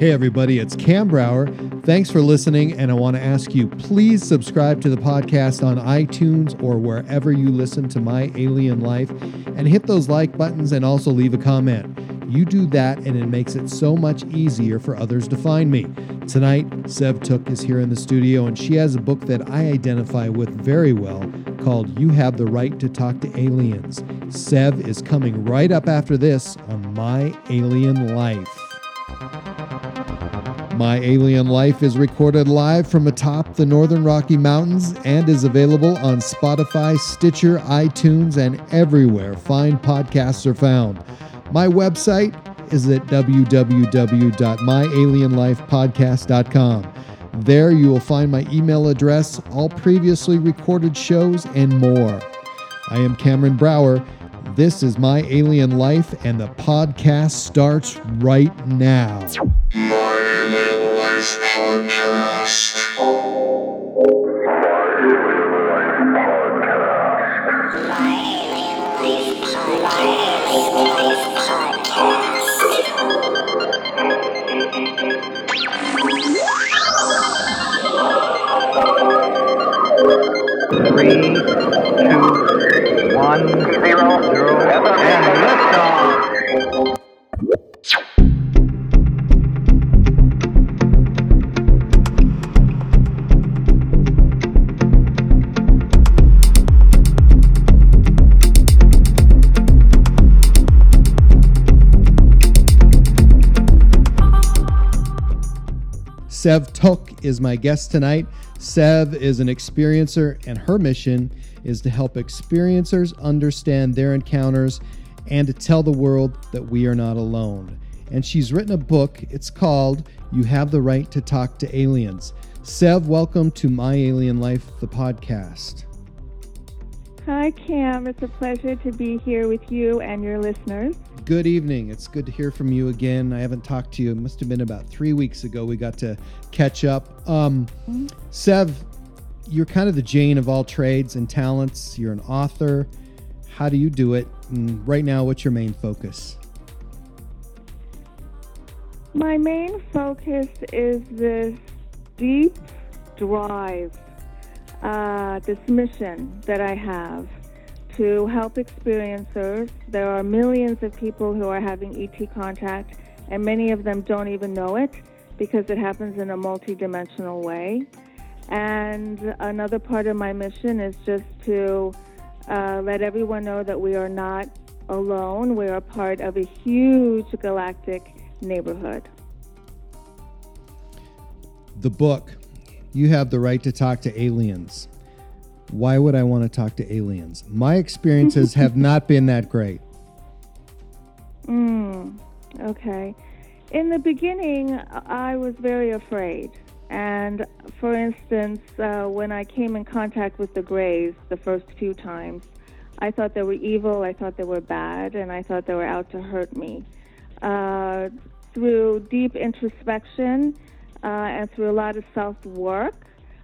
Hey, everybody, it's Cam Brower. Thanks for listening. And I want to ask you please subscribe to the podcast on iTunes or wherever you listen to My Alien Life and hit those like buttons and also leave a comment. You do that, and it makes it so much easier for others to find me. Tonight, Sev Tok is here in the studio, and she has a book that I identify with very well called You Have the Right to Talk to Aliens. Sev is coming right up after this on My Alien Life. My Alien Life is recorded live from atop the Northern Rocky Mountains and is available on Spotify, Stitcher, iTunes, and everywhere fine podcasts are found. My website is at www.myalienlifepodcast.com. There you will find my email address, all previously recorded shows, and more. I am Cameron Brower. This is My Alien Life, and the podcast starts right now. Three, two, one, zero, Sev Tok is my guest tonight. Sev is an experiencer, and her mission is to help experiencers understand their encounters and to tell the world that we are not alone. And she's written a book. It's called You Have the Right to Talk to Aliens. Sev, welcome to My Alien Life, the podcast. Hi, Cam. It's a pleasure to be here with you and your listeners. Good evening. It's good to hear from you again. I haven't talked to you. It must have been about three weeks ago. We got to catch up. Um, Sev, you're kind of the Jane of all trades and talents. You're an author. How do you do it? And right now, what's your main focus? My main focus is this deep drive, uh, this mission that I have to help experiencers. There are millions of people who are having ET contact, and many of them don't even know it because it happens in a multidimensional way. And another part of my mission is just to uh, let everyone know that we are not alone. We are part of a huge galactic neighborhood. The book, You Have the Right to Talk to Aliens. Why would I want to talk to aliens? My experiences have not been that great. Mm, okay. In the beginning, I was very afraid. And for instance, uh, when I came in contact with the Greys the first few times, I thought they were evil, I thought they were bad, and I thought they were out to hurt me. Uh, through deep introspection uh, and through a lot of self work,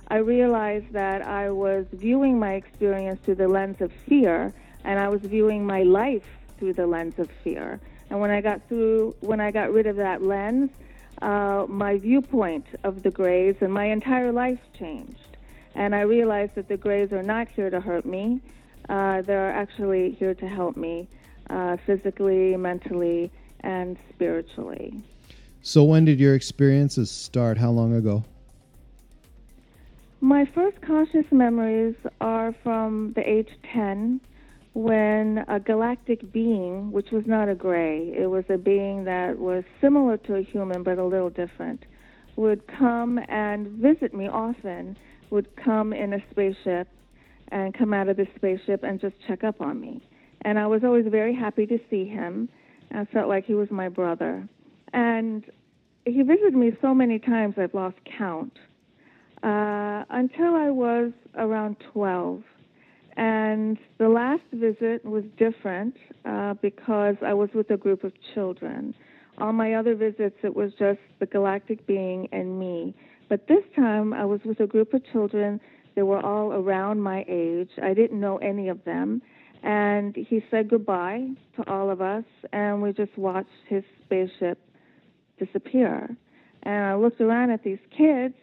I realized that I was viewing my experience through the lens of fear, and I was viewing my life through the lens of fear. And when I got through, when I got rid of that lens, uh, my viewpoint of the Greys and my entire life changed. And I realized that the Greys are not here to hurt me. Uh, they're actually here to help me uh, physically, mentally, and spiritually. So, when did your experiences start? How long ago? My first conscious memories are from the age 10 when a galactic being, which was not a gray, it was a being that was similar to a human but a little different, would come and visit me often, would come in a spaceship and come out of the spaceship and just check up on me. And I was always very happy to see him. I felt like he was my brother. And he visited me so many times I've lost count uh, until I was around 12. And the last visit was different uh, because I was with a group of children. On my other visits, it was just the galactic being and me. But this time, I was with a group of children. They were all around my age. I didn't know any of them. And he said goodbye to all of us, and we just watched his spaceship disappear. And I looked around at these kids,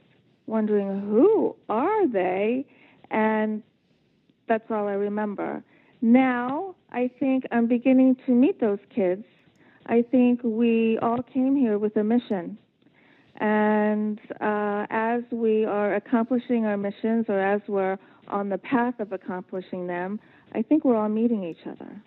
wondering who are they, and that's all I remember. Now I think I'm beginning to meet those kids. I think we all came here with a mission. And uh, as we are accomplishing our missions or as we're on the path of accomplishing them, I think we're all meeting each other.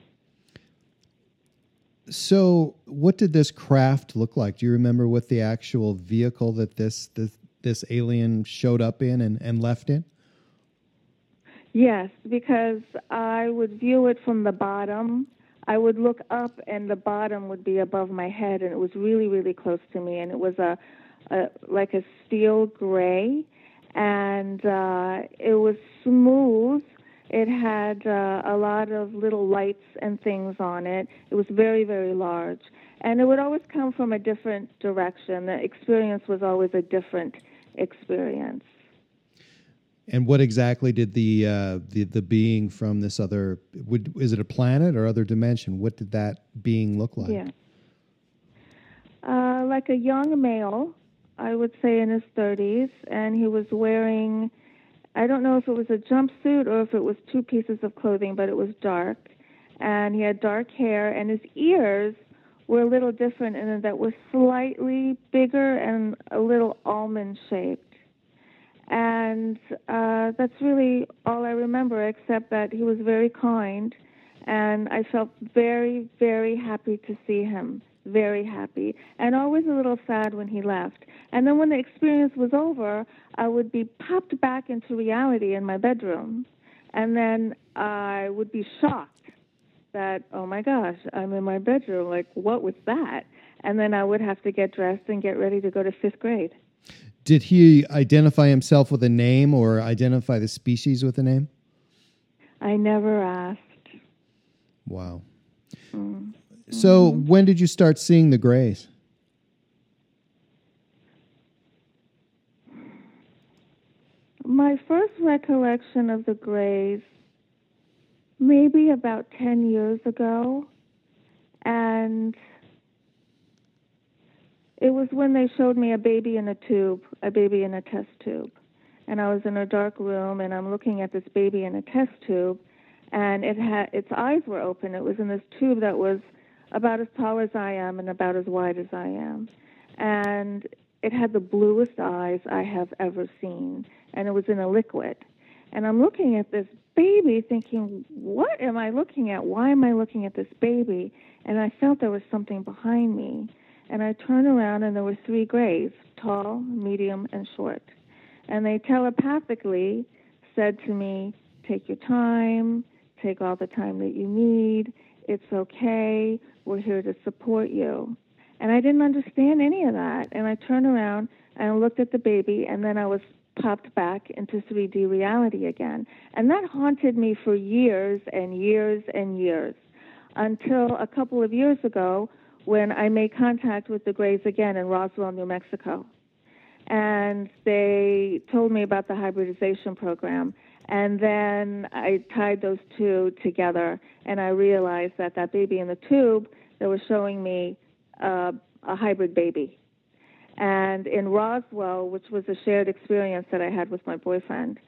So, what did this craft look like? Do you remember what the actual vehicle that this this, this alien showed up in and, and left in? Yes, because I would view it from the bottom. I would look up, and the bottom would be above my head, and it was really, really close to me. And it was a, a like a steel gray, and uh, it was smooth it had uh, a lot of little lights and things on it. It was very, very large. And it would always come from a different direction. The experience was always a different experience. And what exactly did the uh, the the being from this other would is it a planet or other dimension? What did that being look like? Yeah, uh, like a young male, I would say in his thirties, and he was wearing I don't know if it was a jumpsuit or if it was two pieces of clothing, but it was dark. And he had dark hair, and his ears were a little different in that was slightly bigger and a little almond shaped. And uh, that's really all I remember, except that he was very kind, and I felt very, very happy to see him very happy and always a little sad when he left. And then when the experience was over, I would be popped back into reality in my bedroom. And then I would be shocked that, oh my gosh, I'm in my bedroom. Like, what was that? And then I would have to get dressed and get ready to go to fifth grade. Did he identify himself with a name or identify the species with a name? I never asked. Wow. Mm. So mm-hmm. when did you start seeing the grays? My first recollection of the grays, maybe about 10 years ago, and it was when they showed me a baby in a tube, a baby in a test tube. And I was in a dark room and I'm looking at this baby in a test tube and it had its eyes were open. It was in this tube that was about as tall as I am and about as wide as I am. And it had the bluest eyes I have ever seen, and it was in a liquid. And I'm looking at this baby thinking, what am I looking at? Why am I looking at this baby? And I felt there was something behind me. And I turned around, and there were three grays tall, medium, and short. And they telepathically said to me, Take your time, take all the time that you need, it's okay. We're here to support you. And I didn't understand any of that. And I turned around and I looked at the baby, and then I was popped back into 3D reality again. And that haunted me for years and years and years until a couple of years ago when I made contact with the Grays again in Roswell, New Mexico. And they told me about the hybridization program. And then I tied those two together, and I realized that that baby in the tube that was showing me uh, a hybrid baby. And in Roswell, which was a shared experience that I had with my boyfriend,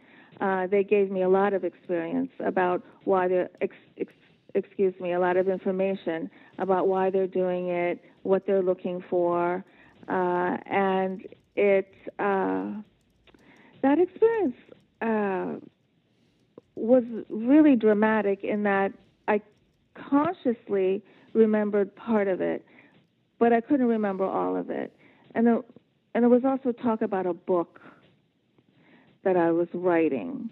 uh, they gave me a lot of experience about why they're, ex- ex- excuse me, a lot of information about why they're doing it, what they're looking for, uh, and it uh, that experience uh, was really dramatic in that I consciously remembered part of it, but I couldn't remember all of it. And there, and there was also talk about a book that I was writing,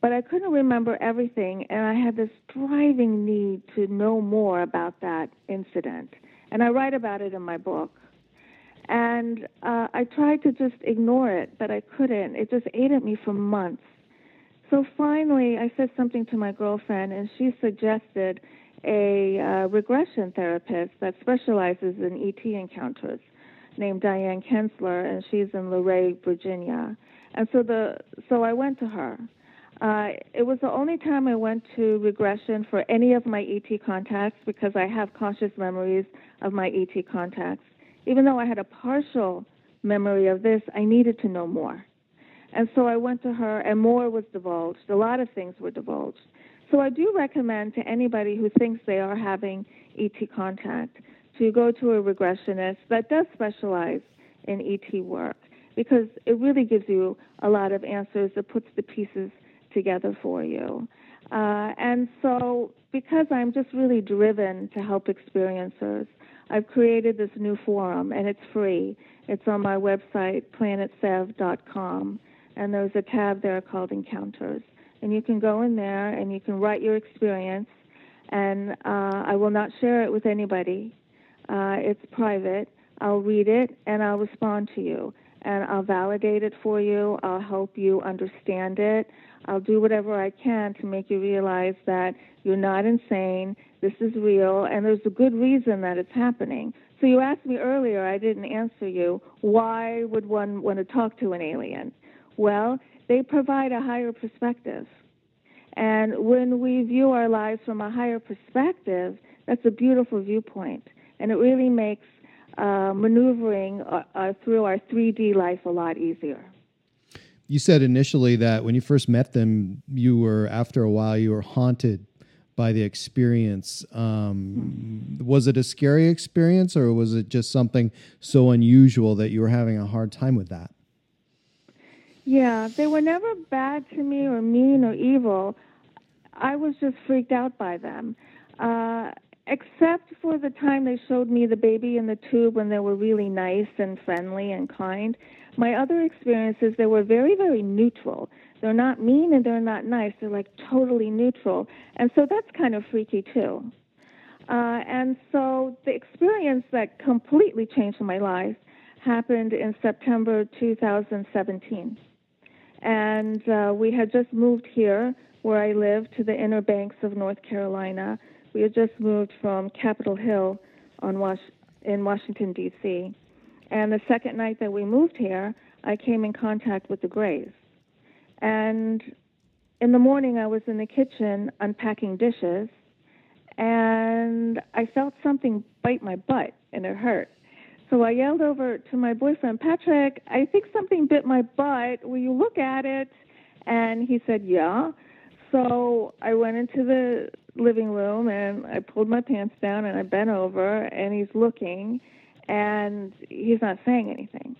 but I couldn't remember everything, and I had this driving need to know more about that incident. And I write about it in my book. And uh, I tried to just ignore it, but I couldn't. It just ate at me for months. So finally, I said something to my girlfriend, and she suggested a uh, regression therapist that specializes in ET encounters named Diane Kensler, and she's in Luray, Virginia. And so the so I went to her. Uh, it was the only time I went to regression for any of my ET contacts because I have conscious memories of my ET contacts. Even though I had a partial memory of this, I needed to know more. And so I went to her, and more was divulged. A lot of things were divulged. So I do recommend to anybody who thinks they are having ET contact to go to a regressionist that does specialize in ET work because it really gives you a lot of answers. It puts the pieces together for you. Uh, and so, because I'm just really driven to help experiencers, I've created this new forum, and it's free. It's on my website, planetsev.com, and there's a tab there called Encounters. And you can go in there and you can write your experience, and uh, I will not share it with anybody. Uh, it's private. I'll read it and I'll respond to you, and I'll validate it for you. I'll help you understand it. I'll do whatever I can to make you realize that you're not insane. This is real, and there's a good reason that it's happening. So you asked me earlier, I didn't answer you. Why would one want to talk to an alien? Well, they provide a higher perspective. And when we view our lives from a higher perspective, that's a beautiful viewpoint. And it really makes uh, maneuvering uh, uh, through our 3D life a lot easier you said initially that when you first met them, you were after a while you were haunted by the experience. Um, was it a scary experience, or was it just something so unusual that you were having a hard time with that? Yeah, they were never bad to me or mean or evil. I was just freaked out by them. Uh, except for the time they showed me the baby in the tube when they were really nice and friendly and kind. My other experiences, they were very, very neutral. They're not mean and they're not nice. They're like totally neutral. And so that's kind of freaky too. Uh, and so the experience that completely changed my life happened in September 2017. And uh, we had just moved here where I live to the inner banks of North Carolina. We had just moved from Capitol Hill on Was- in Washington, D.C. And the second night that we moved here, I came in contact with the Greys. And in the morning, I was in the kitchen unpacking dishes, and I felt something bite my butt, and it hurt. So I yelled over to my boyfriend, Patrick, I think something bit my butt. Will you look at it? And he said, Yeah. So I went into the living room and I pulled my pants down and I bent over and he's looking and he's not saying anything.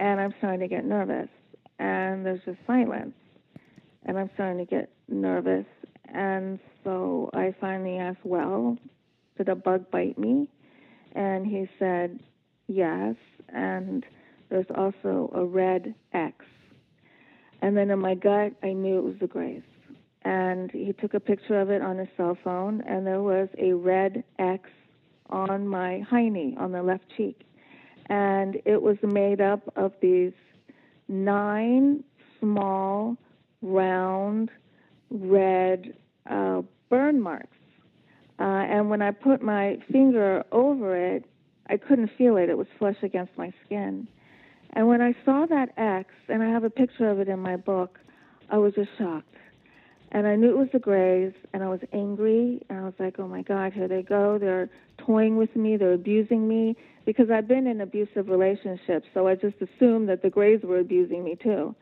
And I'm starting to get nervous. And there's just silence. And I'm starting to get nervous. And so I finally asked, Well, did a bug bite me? And he said, Yes. And there's also a red X. And then in my gut, I knew it was the Greys. And he took a picture of it on his cell phone, and there was a red X on my hiney on the left cheek. And it was made up of these nine small, round, red uh, burn marks. Uh, and when I put my finger over it, I couldn't feel it. It was flesh against my skin. And when I saw that X, and I have a picture of it in my book, I was just shocked. And I knew it was the Greys, and I was angry, and I was like, oh my God, here they go. They're toying with me, they're abusing me, because I've been in abusive relationships, so I just assumed that the Greys were abusing me too.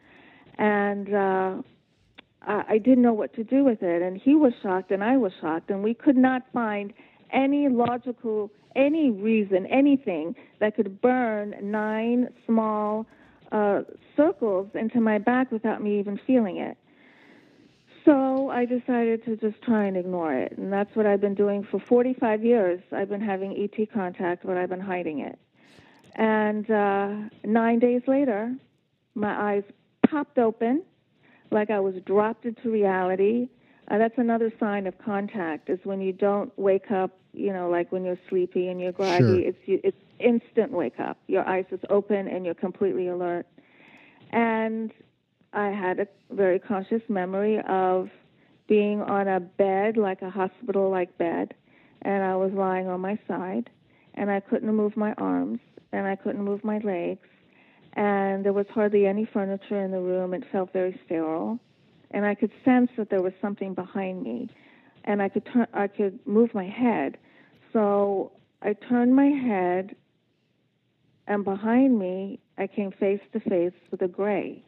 And uh, I, I didn't know what to do with it, and he was shocked, and I was shocked, and we could not find any logical, any reason, anything that could burn nine small uh, circles into my back without me even feeling it. So I decided to just try and ignore it. And that's what I've been doing for 45 years. I've been having ET contact, but I've been hiding it. And uh, nine days later, my eyes popped open like I was dropped into reality. Uh, that's another sign of contact is when you don't wake up, you know, like when you're sleepy and you're groggy. Sure. It's it's instant wake up. Your eyes is open and you're completely alert. And I had a very conscious memory of being on a bed, like a hospital like bed, and I was lying on my side, and I couldn't move my arms, and I couldn't move my legs, and there was hardly any furniture in the room. It felt very sterile, and I could sense that there was something behind me, and I could turn, I could move my head. So I turned my head and behind me, I came face to face with a gray,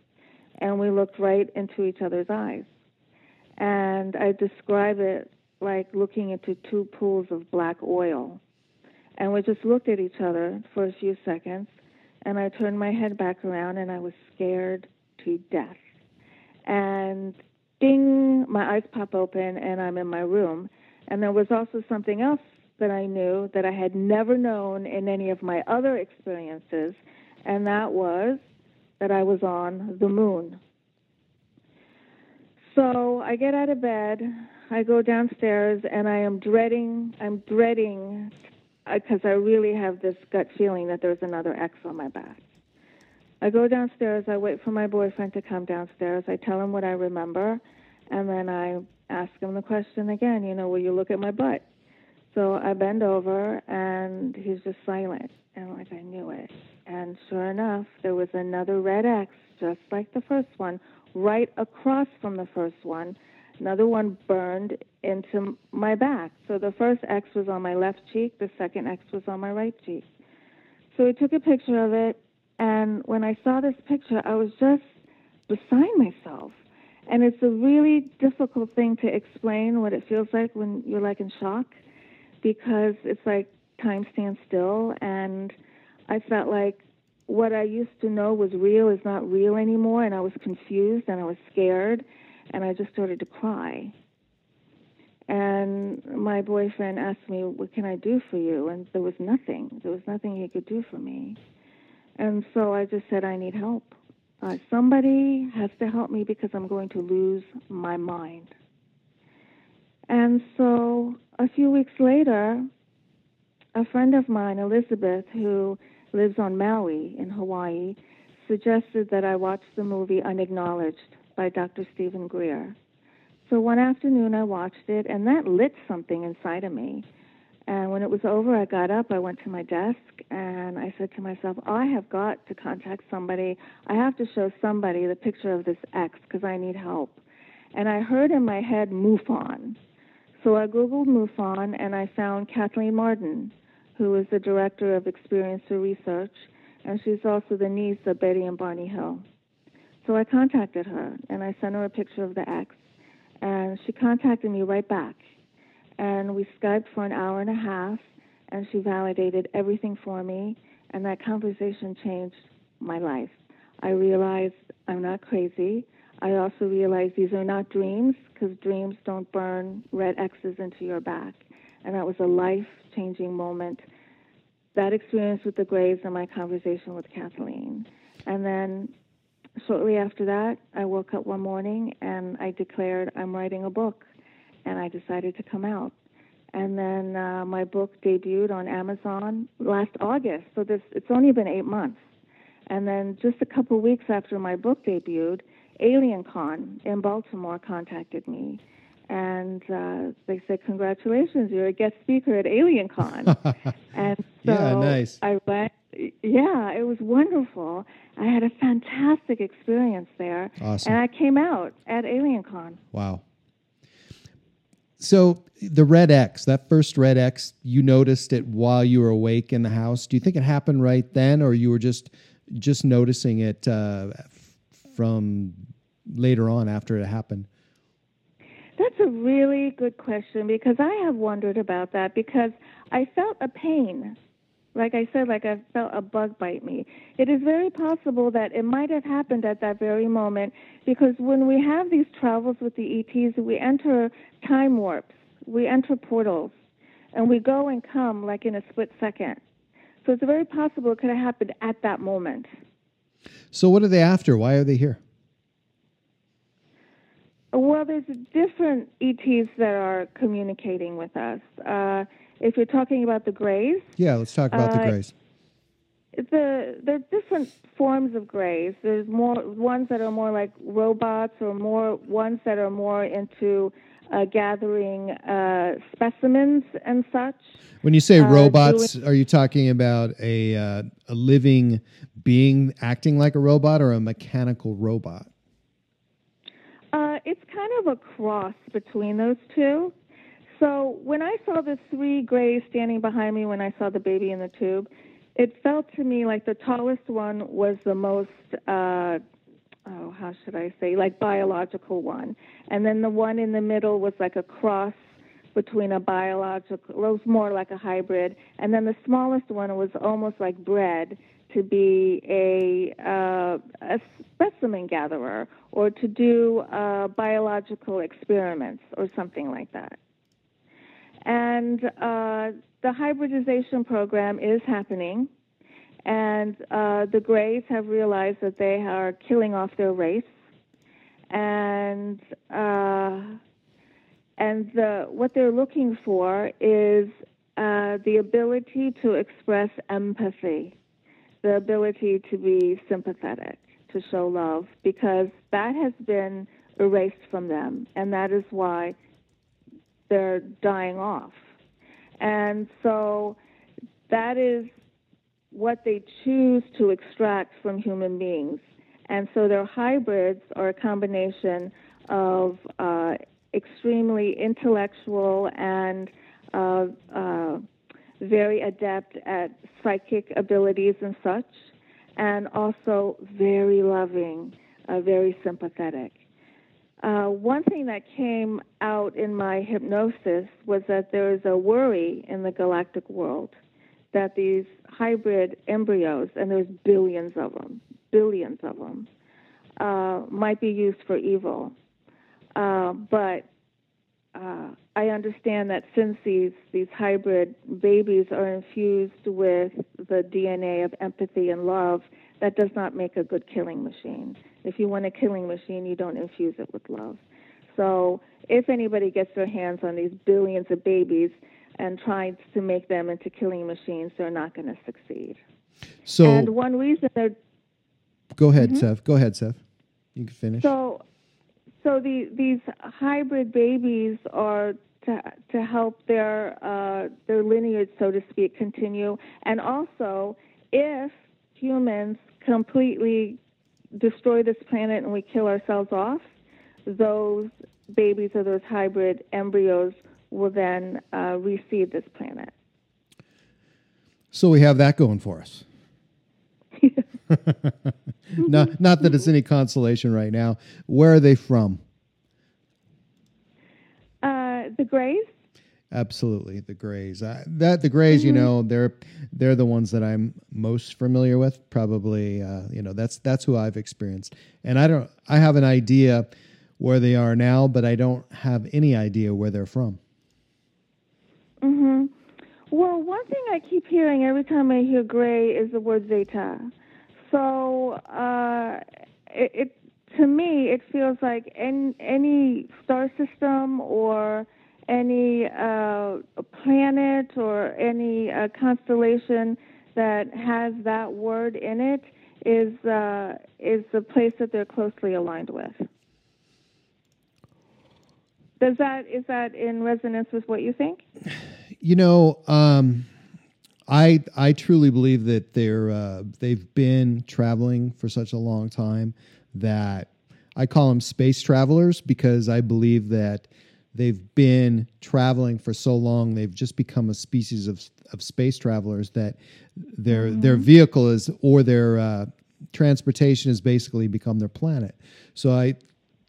and we looked right into each other's eyes. And I describe it like looking into two pools of black oil. And we just looked at each other for a few seconds, and I turned my head back around, and I was scared to death. And ding, my eyes pop open, and I'm in my room. And there was also something else that I knew that I had never known in any of my other experiences, and that was that I was on the moon. So I get out of bed, I go downstairs, and I am dreading, I'm dreading, because uh, I really have this gut feeling that there's another X on my back. I go downstairs, I wait for my boyfriend to come downstairs, I tell him what I remember, and then I ask him the question again, you know, will you look at my butt? So I bend over and he's just silent. And like I knew it. And sure enough, there was another red X, just like the first one, right across from the first one. Another one burned into my back. So the first X was on my left cheek, the second X was on my right cheek. So we took a picture of it. And when I saw this picture, I was just beside myself. And it's a really difficult thing to explain what it feels like when you're like in shock because it's like time stands still and I felt like what I used to know was real is not real anymore and I was confused and I was scared and I just started to cry. And my boyfriend asked me, What can I do for you? And there was nothing. There was nothing he could do for me. And so I just said, I need help. Uh, somebody has to help me because I'm going to lose my mind. And so a few weeks later, a friend of mine, Elizabeth, who lives on Maui in Hawaii, suggested that I watch the movie Unacknowledged by Dr. Stephen Greer. So one afternoon I watched it, and that lit something inside of me. And when it was over, I got up, I went to my desk, and I said to myself, I have got to contact somebody. I have to show somebody the picture of this X because I need help. And I heard in my head, MUFON. So I Googled MUFON and I found Kathleen Marden, who is the director of Experiencer Research, and she's also the niece of Betty and Barney Hill. So I contacted her and I sent her a picture of the X, and she contacted me right back. And we Skyped for an hour and a half, and she validated everything for me, and that conversation changed my life. I realized I'm not crazy. I also realized these are not dreams because dreams don't burn red X's into your back. And that was a life changing moment. That experience with the Greys and my conversation with Kathleen. And then shortly after that, I woke up one morning and I declared I'm writing a book. And I decided to come out. And then uh, my book debuted on Amazon last August. So this it's only been eight months. And then just a couple weeks after my book debuted, AlienCon in Baltimore contacted me, and uh, they said, "Congratulations, you're a guest speaker at AlienCon." and so yeah, nice. I went. Yeah, it was wonderful. I had a fantastic experience there, awesome. and I came out at AlienCon. Wow. So the red X, that first red X, you noticed it while you were awake in the house. Do you think it happened right then, or you were just just noticing it uh, from later on after it happened? That's a really good question because I have wondered about that because I felt a pain. Like I said, like I felt a bug bite me. It is very possible that it might have happened at that very moment because when we have these travels with the ETs, we enter time warps, we enter portals, and we go and come like in a split second. So it's very possible it could have happened at that moment. So what are they after? Why are they here? Well, there's different ETs that are communicating with us. Uh, if you're talking about the Greys, yeah, let's talk about uh, the Greys. The there are different forms of Greys. There's more ones that are more like robots, or more ones that are more into uh, gathering uh, specimens and such. When you say uh, robots, doing, are you talking about a uh, a living being acting like a robot, or a mechanical robot? Uh, it's kind of a cross between those two. So when I saw the three grays standing behind me when I saw the baby in the tube, it felt to me like the tallest one was the most uh, oh how should i say like biological one. And then the one in the middle was like a cross between a biological was more like a hybrid. And then the smallest one was almost like bred to be a, uh, a specimen gatherer or to do uh, biological experiments or something like that and uh, the hybridization program is happening, and uh, the Greys have realized that they are killing off their race, and uh, and the, what they're looking for is uh, the ability to express empathy, the ability to be sympathetic, to show love, because that has been erased from them, and that is why they're dying off. And so that is what they choose to extract from human beings. And so their hybrids are a combination of uh, extremely intellectual and uh, uh, very adept at psychic abilities and such, and also very loving, uh, very sympathetic. Uh, one thing that came out in my hypnosis was that there is a worry in the galactic world that these hybrid embryos, and there's billions of them, billions of them, uh, might be used for evil. Uh, but uh, I understand that since these, these hybrid babies are infused with the DNA of empathy and love, that does not make a good killing machine. If you want a killing machine, you don't infuse it with love. So if anybody gets their hands on these billions of babies and tries to make them into killing machines, they're not going to succeed. So and one reason they're go ahead, mm-hmm. Sev. Go ahead, Sev. You can finish. So, so the, these hybrid babies are to to help their uh, their lineage, so to speak, continue, and also if humans completely destroy this planet and we kill ourselves off, those babies or those hybrid embryos will then uh, receive this planet. So we have that going for us. not, not that it's any consolation right now. Where are they from? Uh, the Greys. Absolutely, the Greys. Uh, that the Greys, mm-hmm. you know, they're they're the ones that I'm most familiar with. Probably, uh, you know, that's that's who I've experienced, and I don't. I have an idea where they are now, but I don't have any idea where they're from. Hmm. Well, one thing I keep hearing every time I hear Grey is the word Zeta. So uh, it, it to me it feels like any, any star system or any uh, planet or any uh, constellation that has that word in it is uh, is the place that they're closely aligned with. Does that is that in resonance with what you think? You know, um, I I truly believe that they're uh, they've been traveling for such a long time that I call them space travelers because I believe that they've been traveling for so long they've just become a species of, of space travelers that their mm-hmm. their vehicle is or their uh, transportation has basically become their planet so i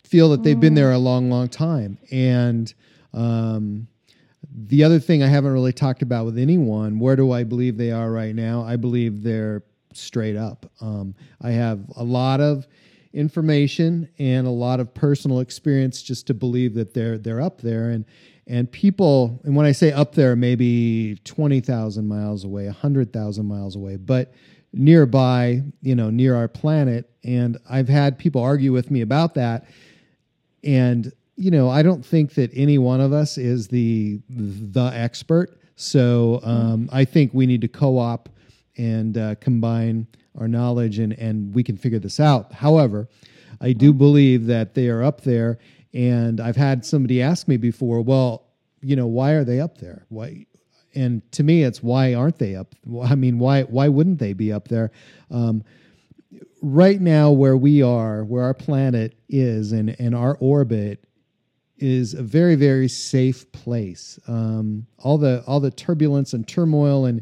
feel that they've mm. been there a long long time and um, the other thing i haven't really talked about with anyone where do i believe they are right now i believe they're straight up um, i have a lot of information and a lot of personal experience just to believe that they're they're up there. And and people and when I say up there maybe 20,000 miles away 100,000 miles away but nearby you know near our planet. And I've had people argue with me about that. And you know I don't think that any one of us is the the expert. So um, I think we need to co-op and uh, combine our knowledge and, and we can figure this out. However, I do believe that they are up there. And I've had somebody ask me before, well, you know, why are they up there? Why? And to me, it's why aren't they up? I mean, why why wouldn't they be up there? Um, right now, where we are, where our planet is, and and our orbit is a very very safe place. Um, all the all the turbulence and turmoil and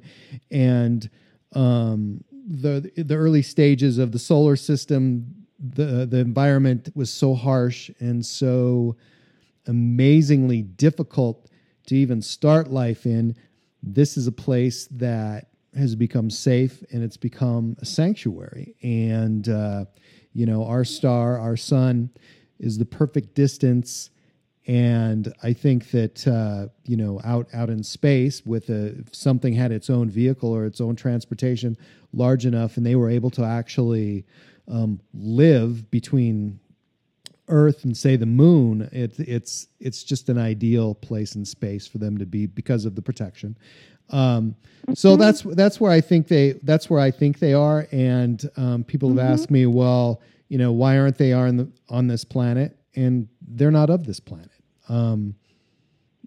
and um, the the early stages of the solar system. the The environment was so harsh and so amazingly difficult to even start life in. This is a place that has become safe and it's become a sanctuary. And uh, you know, our star, our sun, is the perfect distance and I think that uh, you know, out out in space, with a if something had its own vehicle or its own transportation large enough, and they were able to actually um, live between Earth and say the Moon, it, it's it's just an ideal place in space for them to be because of the protection. Um, so Mm-hmm. that's that's where I think they that's where I think they are, and um, people have Mm-hmm. asked me, well, you know, why aren't they on the on this planet? And they're not of this planet. Um,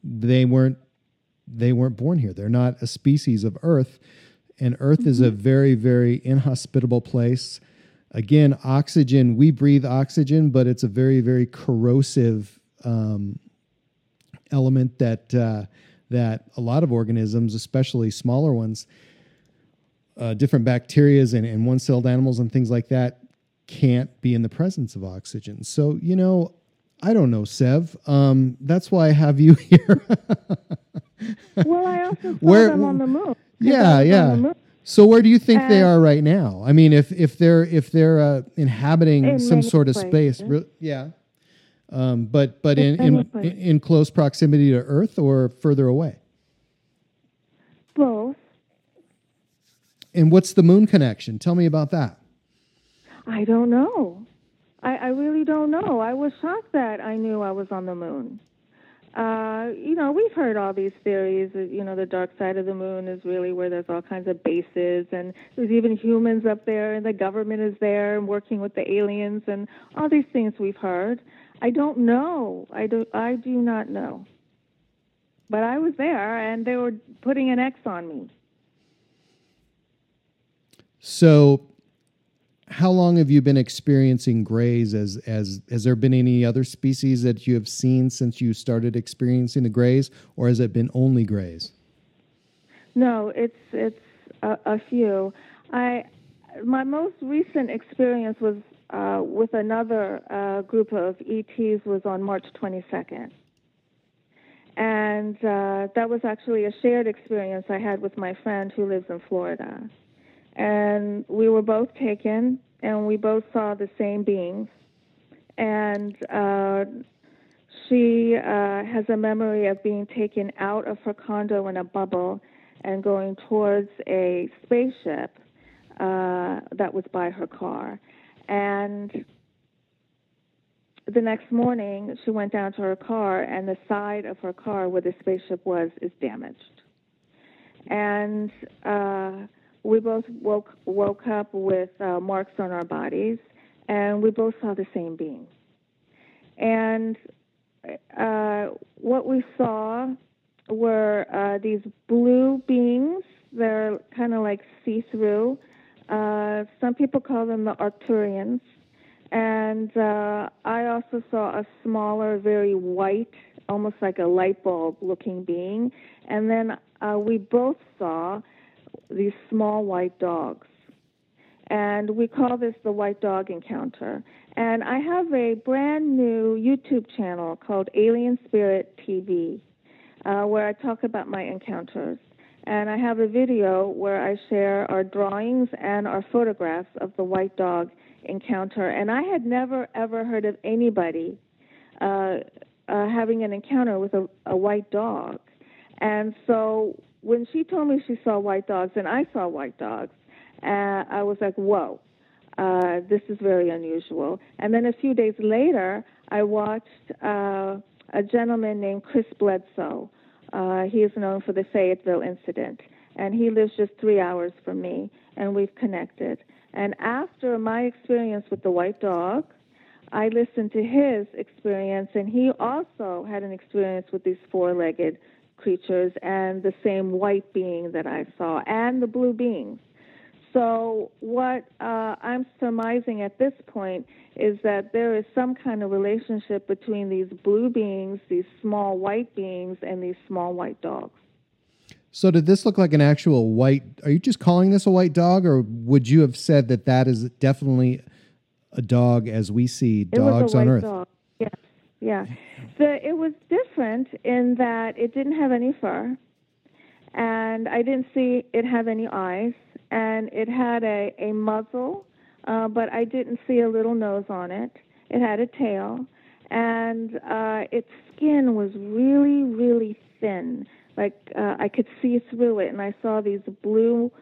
they weren't they weren't born here. They're not a species of Earth, and Earth is a very very inhospitable place. Again, oxygen we breathe oxygen, but it's a very very corrosive um, element that uh, that a lot of organisms, especially smaller ones, uh, different bacterias and, and one-celled animals and things like that, can't be in the presence of oxygen. So you know, I don't know, Sev. Um, that's why I have you here. Well, I also Where- them on the moon. yeah, I was on yeah. moon. So where do you think they Uh, are right now? I mean, if if they're if they're uh, inhabiting In some sort of space, re- yeah. Um, but but in In in, in close proximity to Earth or further away. Both. And what's the moon connection? Tell me about that. I don't know. I, I really don't know. I was shocked that I knew I was on the moon. Uh, you know, we've heard all these theories. You know, the dark side of the moon is really where there's all kinds of bases, and there's even humans up there, and the government is there and working with the aliens, and all these things we've heard. I don't know. I do. I do not know. But I was there, and they were putting an X on me. So, how long have you been experiencing grays? As as has there been any other species that you have seen since you started experiencing the grays, or has it been only grays? No, it's it's a, a few. I my most recent experience was uh, with another uh, group of ETs was on March 22nd, and uh, that was actually a shared experience I had with my friend who lives in Florida, and we were both taken, and we both saw the same beings, and. Uh, she uh, has a memory of being taken out of her condo in a bubble and going towards a spaceship uh, that was by her car. And the next morning, she went down to her car, and the side of her car where the spaceship was is damaged. And uh, we both woke woke up with uh, marks on our bodies, and we both saw the same being. And uh, what we saw were uh, these blue beings. They're kind of like see through. Uh, some people call them the Arcturians. And uh, I also saw a smaller, very white, almost like a light bulb looking being. And then uh, we both saw these small white dogs. And we call this the white dog encounter. And I have a brand new YouTube channel called Alien Spirit TV, uh, where I talk about my encounters. And I have a video where I share our drawings and our photographs of the white dog encounter. And I had never, ever heard of anybody uh, uh, having an encounter with a, a white dog. And so when she told me she saw white dogs and I saw white dogs, uh, I was like, whoa, uh, this is very unusual. And then a few days later, I watched uh, a gentleman named Chris Bledsoe. Uh, he is known for the Fayetteville incident, and he lives just three hours from me, and we've connected. And after my experience with the white dog, I listened to his experience, and he also had an experience with these four legged creatures and the same white being that I saw, and the blue beings. So, what uh, I'm surmising at this point is that there is some kind of relationship between these blue beings, these small white beings, and these small white dogs. So did this look like an actual white? Are you just calling this a white dog, or would you have said that that is definitely a dog as we see dogs on Earth? dog. Yeah. The it was different in that it didn't have any fur, and I didn't see it have any eyes, and it had a a muzzle, uh, but I didn't see a little nose on it. It had a tail, and uh, its skin was really really thin. Like uh, I could see through it, and I saw these blue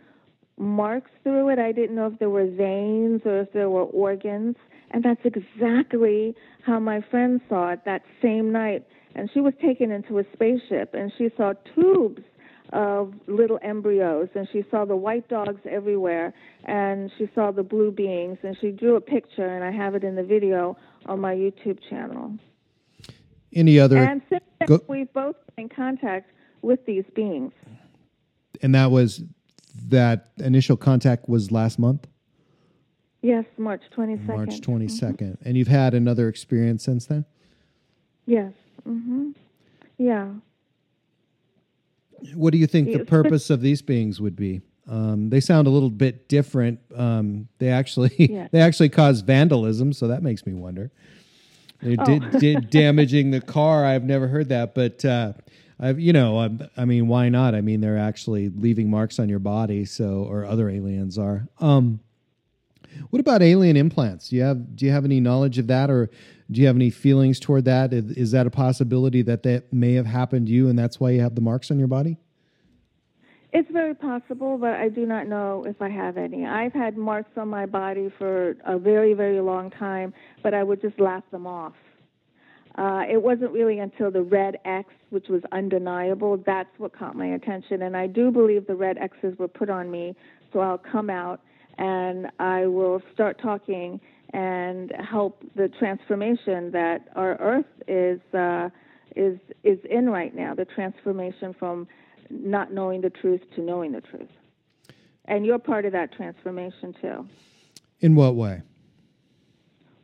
marks through it. I didn't know if there were veins or if there were organs. And that's exactly how my friend saw it that same night. And she was taken into a spaceship and she saw tubes of little embryos and she saw the white dogs everywhere and she saw the blue beings and she drew a picture and I have it in the video on my YouTube channel. Any other? And since Go- we've both been in contact with these beings. and that was that initial contact was last month, Yes, March 22nd. March twenty and you've had another experience since then. Yes. Mm-hmm. Yeah. What do you think the purpose of these beings would be? Um, they sound a little bit different. Um, they actually Yeah. they actually cause vandalism, so that makes me wonder. They Oh. did, did damaging the car. I've never heard that, but uh, I've you know i I mean why not? I mean they're actually leaving marks on your body, so or other aliens are. Um, what about alien implants? Do you have do you have any knowledge of that, or do you have any feelings toward that? Is, is that a possibility that that may have happened to you, and that's why you have the marks on your body? It's very possible, but I do not know if I have any. I've had marks on my body for a very, very long time, but I would just laugh them off. Uh, it wasn't really until the red X, which was undeniable, that's what caught my attention. And I do believe the red X's were put on me, so I'll come out and I will start talking and help the transformation that our Earth is uh, is is in right now. The transformation from not knowing the truth to knowing the truth, and you're part of that transformation too. In what way?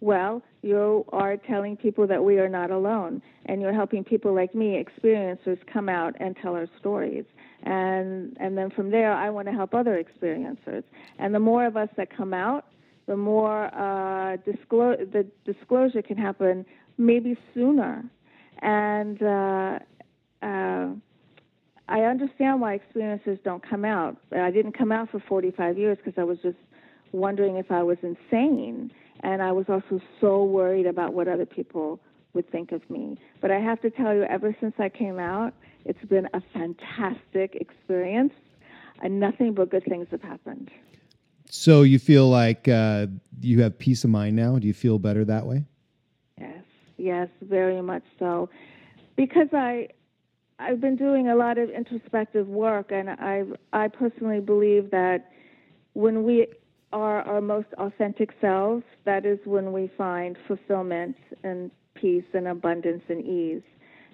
Well, you are telling people that we are not alone, and you're helping people like me, experiencers, come out and tell our stories. And and then from there, I want to help other experiencers. And the more of us that come out, the more uh, disclo- the disclosure can happen maybe sooner. And uh, uh, I understand why experiencers don't come out. I didn't come out for 45 years because I was just wondering if I was insane. And I was also so worried about what other people would think of me. But I have to tell you, ever since I came out, it's been a fantastic experience. And nothing but good things have happened. So you feel like uh, you have peace of mind now? Do you feel better that way? Yes, yes, very much so. Because I I've been doing a lot of introspective work and I I personally believe that when we are our most authentic selves, that is when we find fulfillment and peace and abundance and ease.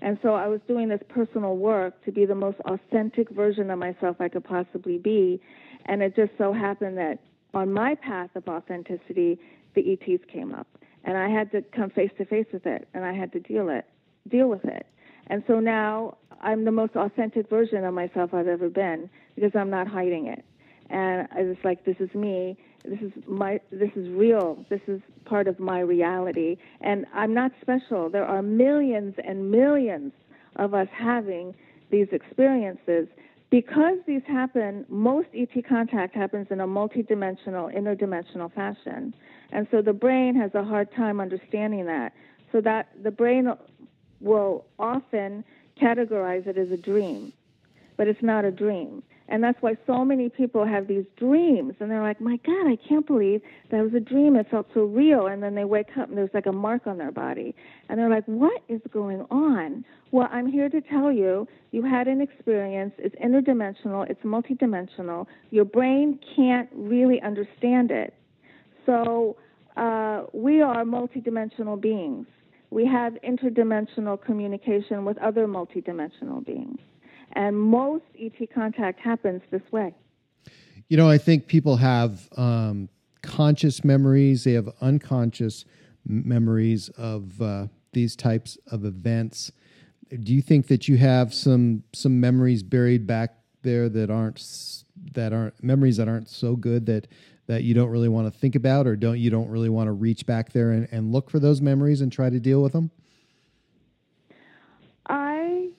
And so I was doing this personal work to be the most authentic version of myself I could possibly be. And it just so happened that on my path of authenticity, the ETs came up. And I had to come face to face with it and I had to deal it deal with it. And so now I'm the most authentic version of myself I've ever been because I'm not hiding it. And I was like, this is me. This is my. This is real. This is part of my reality. And I'm not special. There are millions and millions of us having these experiences. Because these happen, most ET contact happens in a multidimensional, interdimensional fashion. And so the brain has a hard time understanding that. So that the brain will often categorize it as a dream, but it's not a dream. And that's why so many people have these dreams, and they're like, "My God, I can't believe that was a dream. It felt so real." And then they wake up and there's like a mark on their body, and they're like, "What is going on?" Well, I'm here to tell you, you had an experience. It's interdimensional. It's multidimensional. Your brain can't really understand it. So uh, we are multidimensional beings. We have interdimensional communication with other multidimensional beings. And most ET contact happens this way. You know, I think people have um, conscious memories, they have unconscious memories of uh, these types of events. Do you think that you have some some memories buried back there that aren't that aren't memories that aren't so good that that you don't really want to think about or don't you don't really want to reach back there and, and look for those memories and try to deal with them? I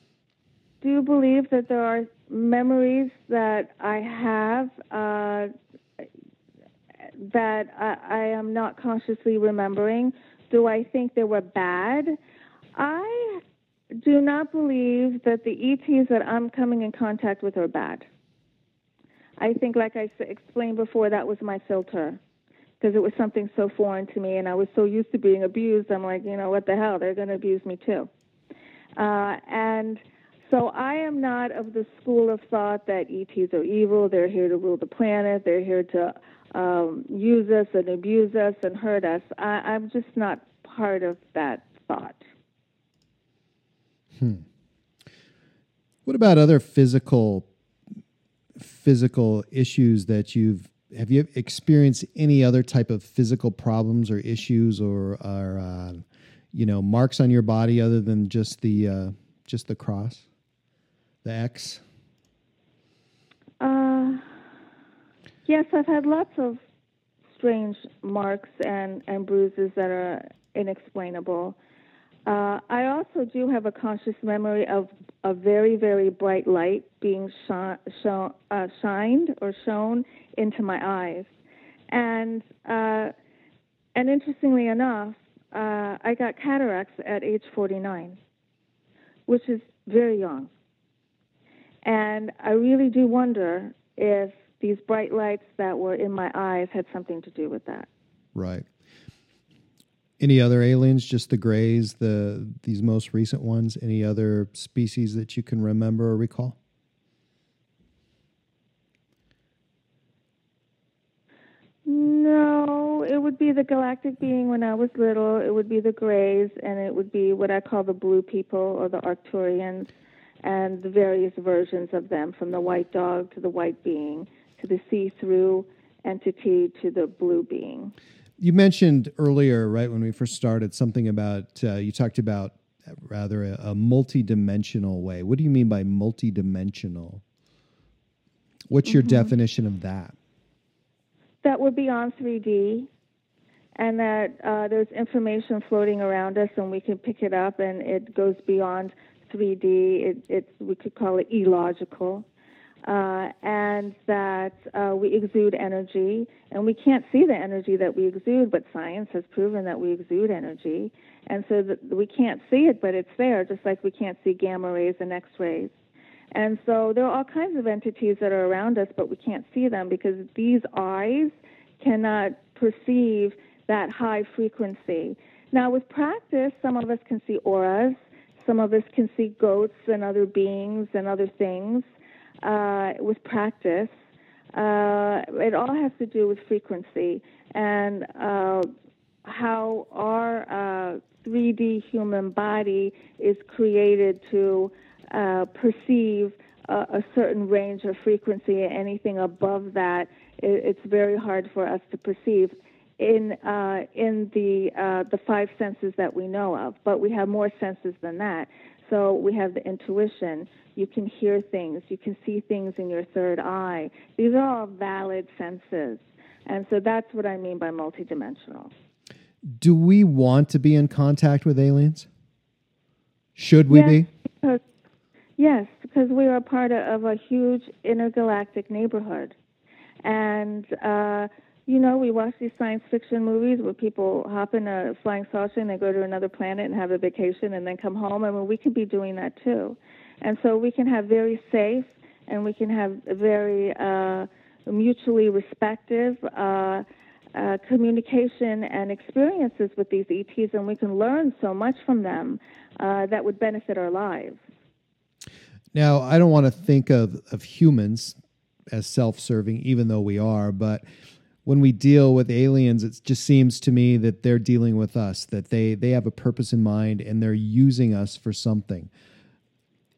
do you believe that there are memories that I have uh, that I, I am not consciously remembering. Do I think they were bad? I do not believe that the ETs that I'm coming in contact with are bad. I think, like I explained before, that was my filter because it was something so foreign to me, and I was so used to being abused. I'm like, you know, what the hell? They're going to abuse me too. Uh, and so I am not of the school of thought that ETs are evil. They're here to rule the planet. They're here to um, use us and abuse us and hurt us. I, I'm just not part of that thought. What about other physical physical issues that you've have you experienced any other type of physical problems or issues or or uh, you know marks on your body other than just the uh, just the cross, the X? Uh, yes, I've had lots of strange marks and, and bruises that are inexplainable. Uh, I also do have a conscious memory of a very, very bright light being shown, uh, shined or shown into my eyes. And, uh, and interestingly enough, uh, I got cataracts at age 49, which is very young. And I really do wonder if these bright lights that were in my eyes had something to do with that. Right. Any other aliens? Just the grays, the these most recent ones. Any other species that you can remember or recall? No, it would be the galactic being when I was little. It would be the Greys, and it would be what I call the blue people or the Arcturians, and the various versions of them, from the white dog to the white being to the see-through entity to the blue being. You mentioned earlier, right when we first started, something about uh, you talked about rather a, a multi-dimensional way. What do you mean by multi-dimensional? What's your definition of that? that we're beyond 3D and that uh, there's information floating around us and we can pick it up and it goes beyond 3D. It, it's, we could call it illogical. Uh, and that uh, we exude energy, and we can't see the energy that we exude, but science has proven that we exude energy, and so we can't see it, but it's there, just like we can't see gamma rays and X rays. And so there are all kinds of entities that are around us, but we can't see them because these eyes cannot perceive that high frequency. Now, with practice, some of us can see auras, some of us can see goats and other beings and other things. Uh, with practice, uh, it all has to do with frequency and uh, how our uh, 3D human body is created to uh, perceive a, a certain range of frequency. Anything above that, it, it's very hard for us to perceive in uh, in the uh, the five senses that we know of. But we have more senses than that. So we have the intuition. You can hear things. You can see things in your third eye. These are all valid senses. And so that's what I mean by multidimensional. Do we want to be in contact with aliens? Should we yes, be? Because, yes, because we are part of a huge intergalactic neighborhood. And, uh, you know, we watch these science fiction movies where people hop in a flying saucer and they go to another planet and have a vacation and then come home. I mean, we can be doing that too. And so we can have very safe and we can have very uh, mutually respective uh, uh, communication and experiences with these ETs, and we can learn so much from them uh, that would benefit our lives. Now, I don't want to think of, of humans as self serving, even though we are, but when we deal with aliens, it just seems to me that they're dealing with us, that they, they have a purpose in mind and they're using us for something.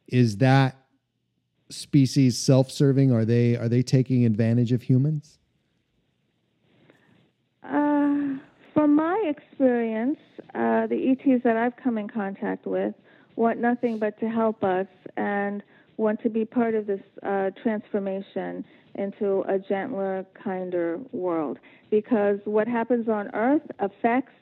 Is that species self serving? Are they are they taking advantage of humans? Uh, from my experience, uh, the ETs that I've come in contact with want nothing but to help us and want to be part of this uh, transformation into a gentler, kinder world. Because what happens on Earth affects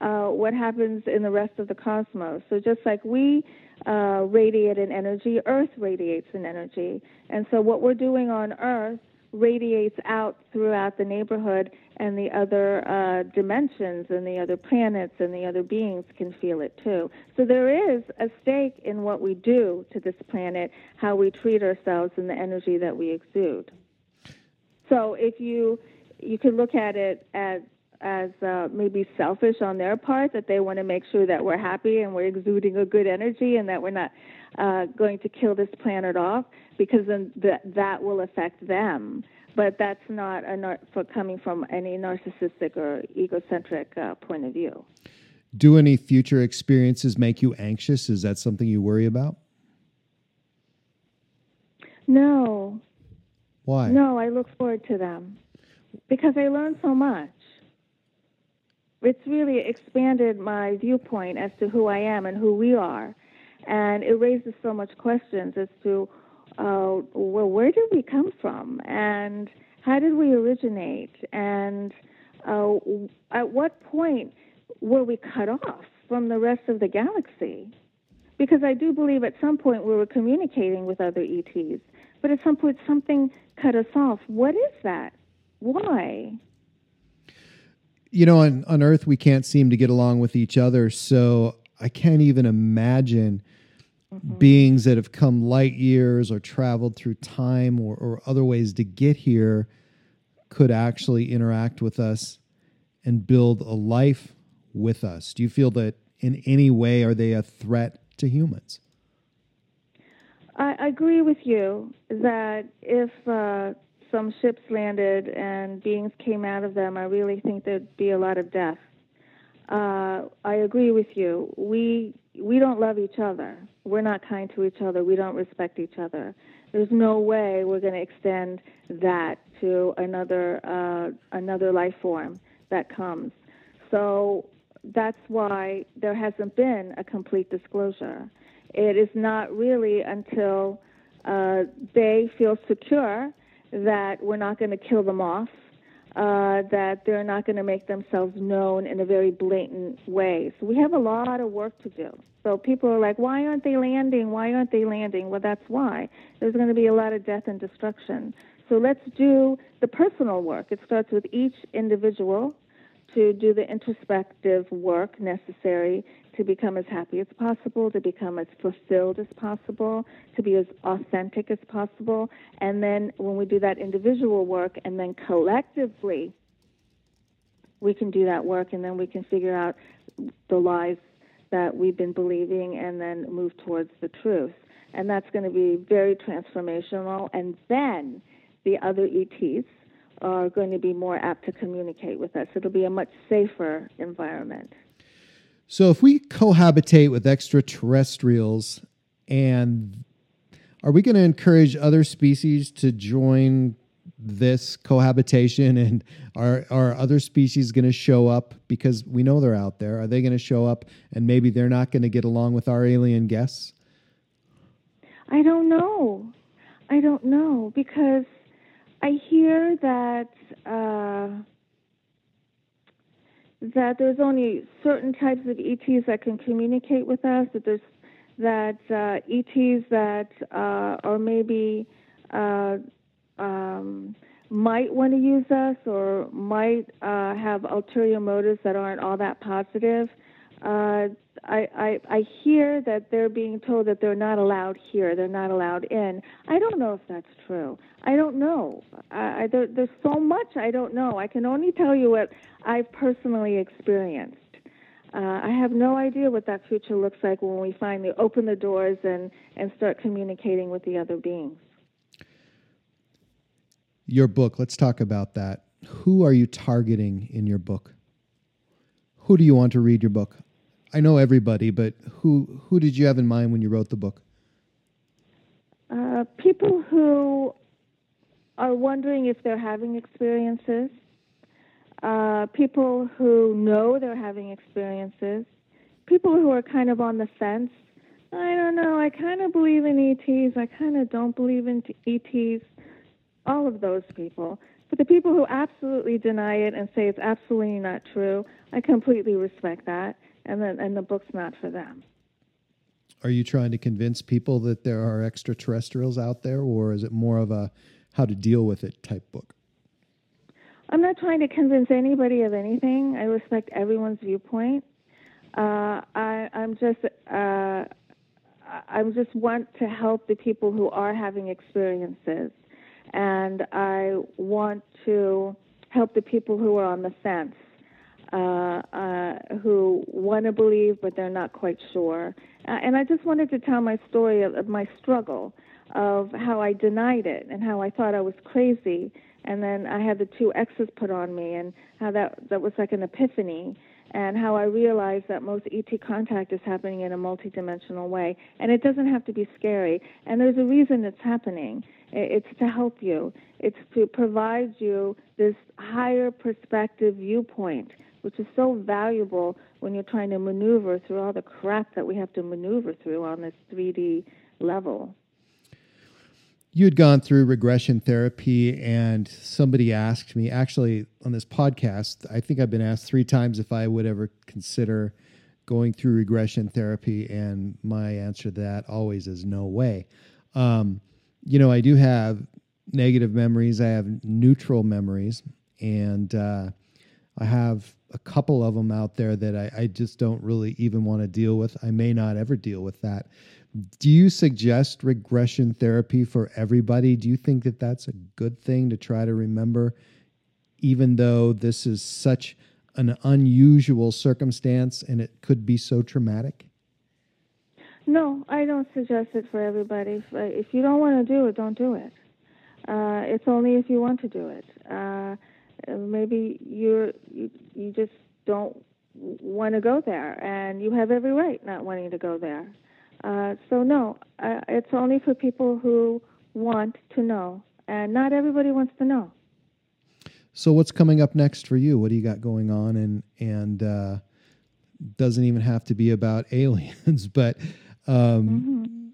uh, what happens in the rest of the cosmos. So just like we uh, radiate an energy, Earth radiates an energy. And so what we're doing on Earth radiates out throughout the neighborhood, and the other uh, dimensions and the other planets and the other beings can feel it too. So there is a stake in what we do to this planet, how we treat ourselves, and the energy that we exude. So if you you could look at it as as uh, maybe selfish on their part that they want to make sure that we're happy and we're exuding a good energy and that we're not uh, going to kill this planet off because then th- that will affect them. But that's not a nar- for coming from any narcissistic or egocentric uh, point of view. Do any future experiences make you anxious? Is that something you worry about? No. Why? No, I look forward to them because I learn so much. It's really expanded my viewpoint as to who I am and who we are. And it raises so much questions as to, uh, well, where did we come from? And how did we originate? And uh, at what point were we cut off from the rest of the galaxy? Because I do believe at some point we were communicating with other ETs, but at some point something cut us off. What is that? Why? You know, on, on Earth, we can't seem to get along with each other. So I can't even imagine mm-hmm. beings that have come light years or traveled through time or, or other ways to get here could actually interact with us and build a life with us. Do you feel that in any way are they a threat to humans? I agree with you that if uh, some ships landed and beings came out of them, I really think there'd be a lot of death. Uh, I agree with you. We we don't love each other. We're not kind to each other. We don't respect each other. There's no way we're going to extend that to another uh, another life form that comes. So that's why there hasn't been a complete disclosure. It is not really until uh, they feel secure that we're not going to kill them off, uh, that they're not going to make themselves known in a very blatant way. So we have a lot of work to do. So people are like, why aren't they landing? Why aren't they landing? Well, that's why. There's going to be a lot of death and destruction. So let's do the personal work. It starts with each individual to do the introspective work necessary to become as happy as possible, to become as fulfilled as possible, to be as authentic as possible. And then when we do that individual work and then collectively, we can do that work and then we can figure out the lies that we've been believing and then move towards the truth. And that's going to be very transformational. And then the other ETs are going to be more apt to communicate with us. It'll be a much safer environment. So if we cohabitate with extraterrestrials and are we going to encourage other species to join this cohabitation and are are other species going to show up because we know they're out there are they going to show up and maybe they're not going to get along with our alien guests i don't know i don't know because i hear that uh, that there's only certain types of ETs that can communicate with us. That there's that uh, ETs that uh, are maybe uh, um, might want to use us or might uh, have ulterior motives that aren't all that positive. I, I, I hear that they're being told that they're not allowed here, they're not allowed in. I don't know if that's true. I don't know. I, I, there, there's so much I don't know. I can only tell you what I've personally experienced. Uh, I have no idea what that future looks like when we finally open the doors and, and start communicating with the other beings. Your book, let's talk about that. Who are you targeting in your book? Who do you want to read your book? I know everybody, but who who did you have in mind when you wrote the book? Uh, people who are wondering if they're having experiences. Uh, people who know they're having experiences. People who are kind of on the fence. I don't know. I kind of believe in ETs. I kind of don't believe in ETs. All of those people. But the people who absolutely deny it and say it's absolutely not true, I completely respect that. And then and the book's not for them. Are you trying to convince people that there are extraterrestrials out there, or is it more of a how to deal with it type book? I'm not trying to convince anybody of anything. I respect everyone's viewpoint. Uh, I, I'm just uh, I just want to help the people who are having experiences, and I want to help the people who are on the fence, uh, uh, who want to believe but they're not quite sure. Uh, and I just wanted to tell my story of, of my struggle, of how I denied it and how I thought I was crazy, and then I had the two X's put on me, and how that that was like an epiphany and how I realized that most ET contact is happening in a multidimensional way. And it doesn't have to be scary. And there's a reason it's happening. It's to help you. It's to provide you this higher perspective viewpoint, which is so valuable when you're trying to maneuver through all the crap that we have to maneuver through on this 3D level. You had gone through regression therapy and somebody asked me actually on this podcast i think i've been asked three times if i would ever consider going through regression therapy and my answer to that always is no way. Um, you know i do have negative memories. I have neutral memories and uh, i have a couple of them out there that I, I just don't really even want to deal with i may not ever deal with that do you suggest regression therapy for everybody? Do you think that that's a good thing to try to remember, even though this is such an unusual circumstance and it could be so traumatic? No, I don't suggest it for everybody. If you don't want to do it, don't do it. Uh, it's only if you want to do it. Uh, maybe you're you, you just don't want to go there, and you have every right not wanting to go there. Uh, so no, uh, it's only for people who want to know, and not everybody wants to know. So what's coming up next for you? What do you got going on? And and uh, doesn't even have to be about aliens, but um, mm-hmm.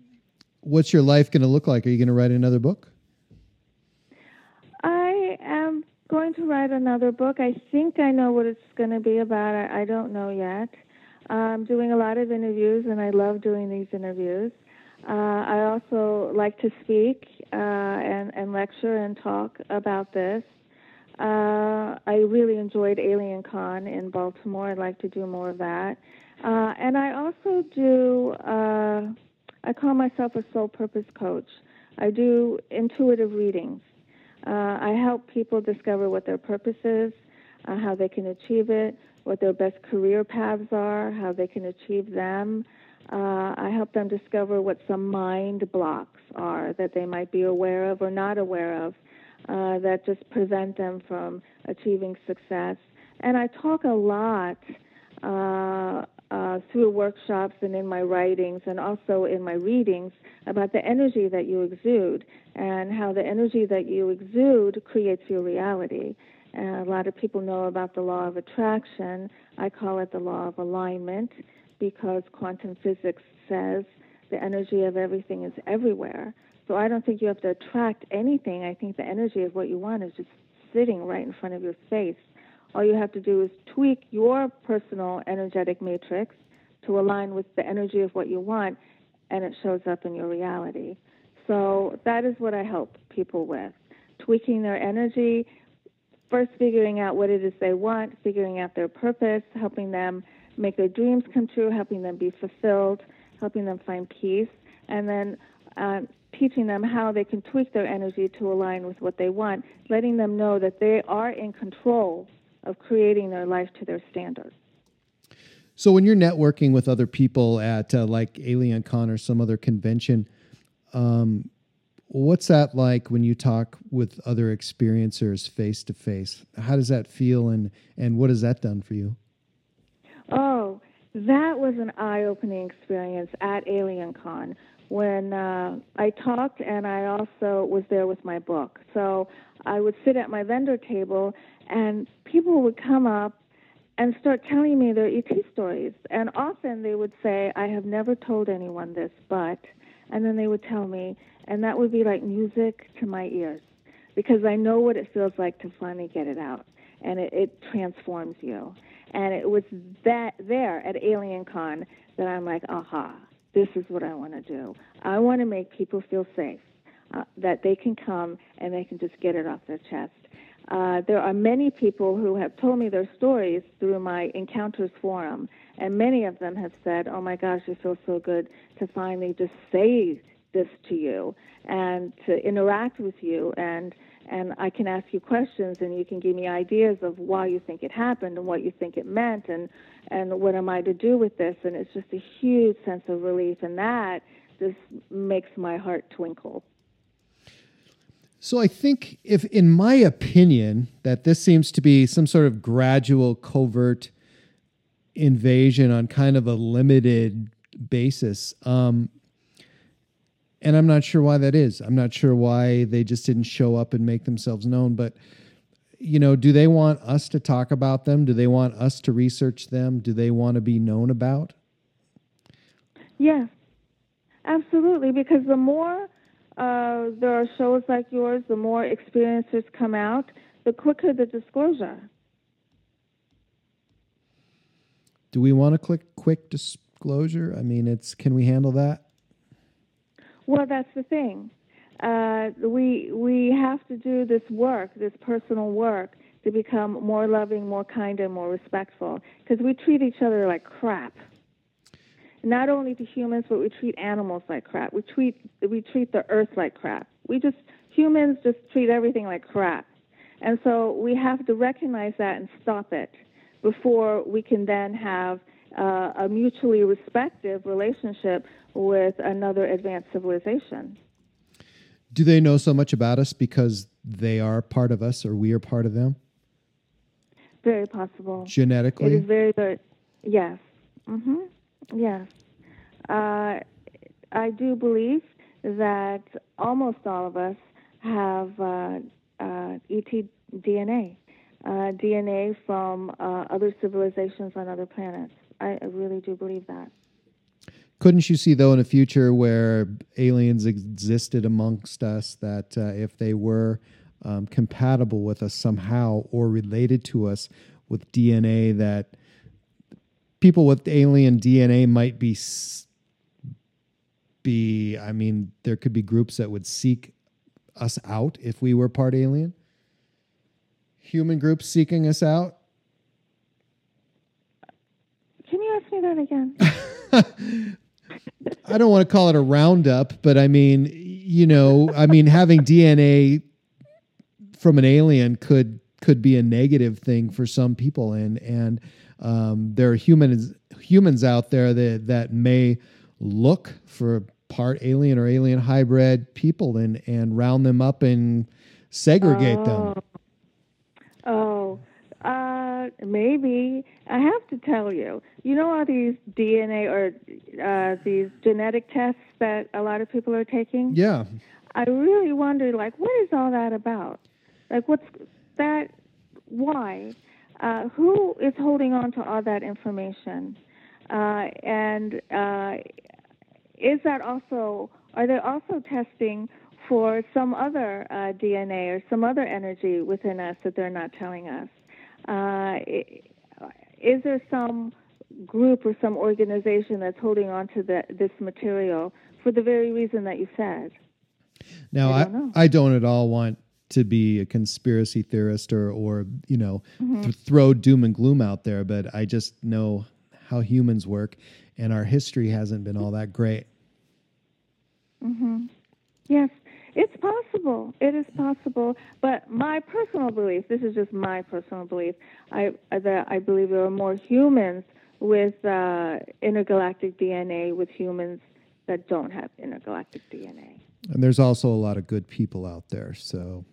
what's your life going to look like? Are you going to write another book? I am going to write another book. I think I know what it's going to be about. I, I don't know yet. I'm doing a lot of interviews, and I love doing these interviews. Uh, I also like to speak uh, and, and lecture and talk about this. Uh, I really enjoyed Alien Con in Baltimore. I'd like to do more of that. Uh, and I also do, uh, I call myself a soul purpose coach. I do intuitive readings. Uh, I help people discover what their purpose is, how they can achieve it, what their best career paths are, how they can achieve them. Uh, I help them discover what some mind blocks are that they might be aware of or not aware of uh, that just prevent them from achieving success. And I talk a lot uh, through workshops and in my writings and also in my readings about the energy that you exude and how the energy that you exude creates your reality. Uh, a lot of people know about the law of attraction. I call it the law of alignment because quantum physics says the energy of everything is everywhere. So I don't think you have to attract anything. I think the energy of what you want is just sitting right in front of your face. All you have to do is tweak your personal energetic matrix to align with the energy of what you want, and it shows up in your reality. So that is what I help people with tweaking their energy first figuring out what it is they want, figuring out their purpose, helping them make their dreams come true, helping them be fulfilled, helping them find peace, and then uh, teaching them how they can tweak their energy to align with what they want, letting them know that they are in control of creating their life to their standards. So, when you're networking with other people at uh, like Alien Con or some other convention, um, What's that like when you talk with other experiencers face to face? How does that feel, and and what has that done for you? Oh, that was an eye-opening experience at Alien Con when uh, I talked, and I also was there with my book. So I would sit at my vendor table, and people would come up and start telling me their ET stories. And often they would say, I have never told anyone this, but, and then they would tell me, and that would be like music to my ears because I know what it feels like to finally get it out. And it, it transforms you. And it was that there at Alien Con that I'm like, aha, this is what I want to do. I want to make people feel safe, uh, that they can come and they can just get it off their chest. Uh, there are many people who have told me their stories through my Encounters forum, and many of them have said, "Oh my gosh, it feels so good to finally just say this to you and to interact with you and and I can ask you questions and you can give me ideas of why you think it happened and what you think it meant and and what am I to do with this and it's just a huge sense of relief and that just makes my heart twinkle. So I think if in my opinion that this seems to be some sort of gradual covert invasion on kind of a limited basis. Um, and I'm not sure why that is. I'm not sure why they just didn't show up and make themselves known. But, you know, do they want us to talk about them? Do they want us to research them? Do they want to be known about? Yes, absolutely. Because the more uh, there are shows like yours, the more experiences come out, the quicker the disclosure. Do we want to click quick disclosure? I mean, it's can we handle that? Well, that's the thing. Uh, we we have to do this work, this personal work, to become more loving, more kind, and more respectful. Because we treat each other like crap. Not only to humans, but we treat animals like crap. We treat we treat the earth like crap. We just humans just treat everything like crap. And so we have to recognize that and stop it before we can then have uh, a mutually respective relationship with another advanced civilization. Do they know so much about us because they are part of us or we are part of them? Very possible. Genetically? It is very, very, yes. Mm-hmm. Yes. Uh, I do believe that almost all of us have uh, uh, ET DNA, uh, DNA from uh, other civilizations on other planets. I, really do believe that. Couldn't you see, though, in a future where aliens existed amongst us, that uh, if they were um, compatible with us somehow or related to us with DNA, that people with alien DNA might be be? I mean, there could be groups that would seek us out if we were part alien. Human groups seeking us out. Can you ask me that again? I don't want to call it a roundup, but I mean, you know, I mean, having DNA from an alien could could be a negative thing for some people, and and um, there are humans humans out there that that may look for part alien or alien hybrid people and and round them up and segregate oh. them. Oh, uh, maybe I have to tell you. You know all these DNA or uh, these genetic tests that a lot of people are taking. Yeah. I really wonder, like, what is all that about? Like, what's that? Why? Uh, who is holding on to all that information? Uh, and uh, is that also? Are they also testing for some other uh, DNA or some other energy within us that they're not telling us? Uh, is there some group or some organization that's holding on to the, this material for the very reason that you said? Now, I, don't I, I don't at all want to be a conspiracy theorist or, or you know, mm-hmm. th- throw doom and gloom out there, but I just know how humans work, and our history hasn't been all that great. Mm-hmm. Yes, it's possible. It is possible. But my personal belief, this is just my personal belief, I that I believe there are more humans with uh, intergalactic DNA with humans that don't have intergalactic DNA. And there's also a lot of good people out there. So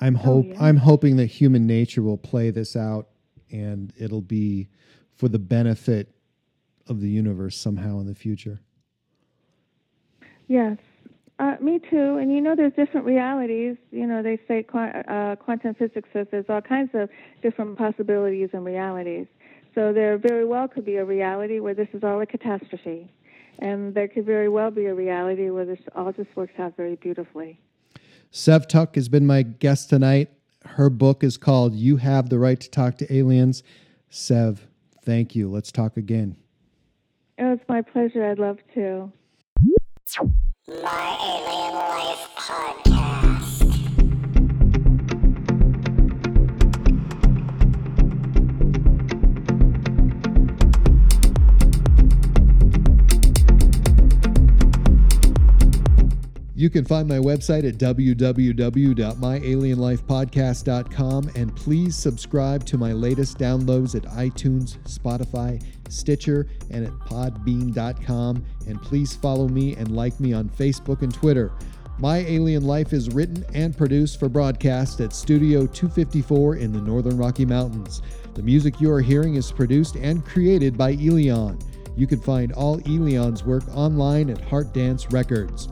I'm hope oh, yeah. I'm hoping that human nature will play this out and it'll be for the benefit of the universe somehow in the future. Yes, uh, me too. And you know, there's different realities. You know, they say uh, quantum physics says there's all kinds of different possibilities and realities. So there very well could be a reality where this is all a catastrophe. And there could very well be a reality where this all just works out very beautifully. Sev Tok has been my guest tonight. Her book is called You Have the Right to Talk to Aliens. Sev, thank you. Let's talk again. Oh, it's my pleasure. I'd love to. My Alien Life Podcast. You can find my website at www.myalienlifepodcast.com and please subscribe to my latest downloads at iTunes, Spotify, Stitcher, and at podbean.com. And please follow me and like me on Facebook and Twitter. My Alien Life is written and produced for broadcast at Studio 254 in the Northern Rocky Mountains. The music you are hearing is produced and created by Elion. You can find all Elion's work online at Heart Dance Records.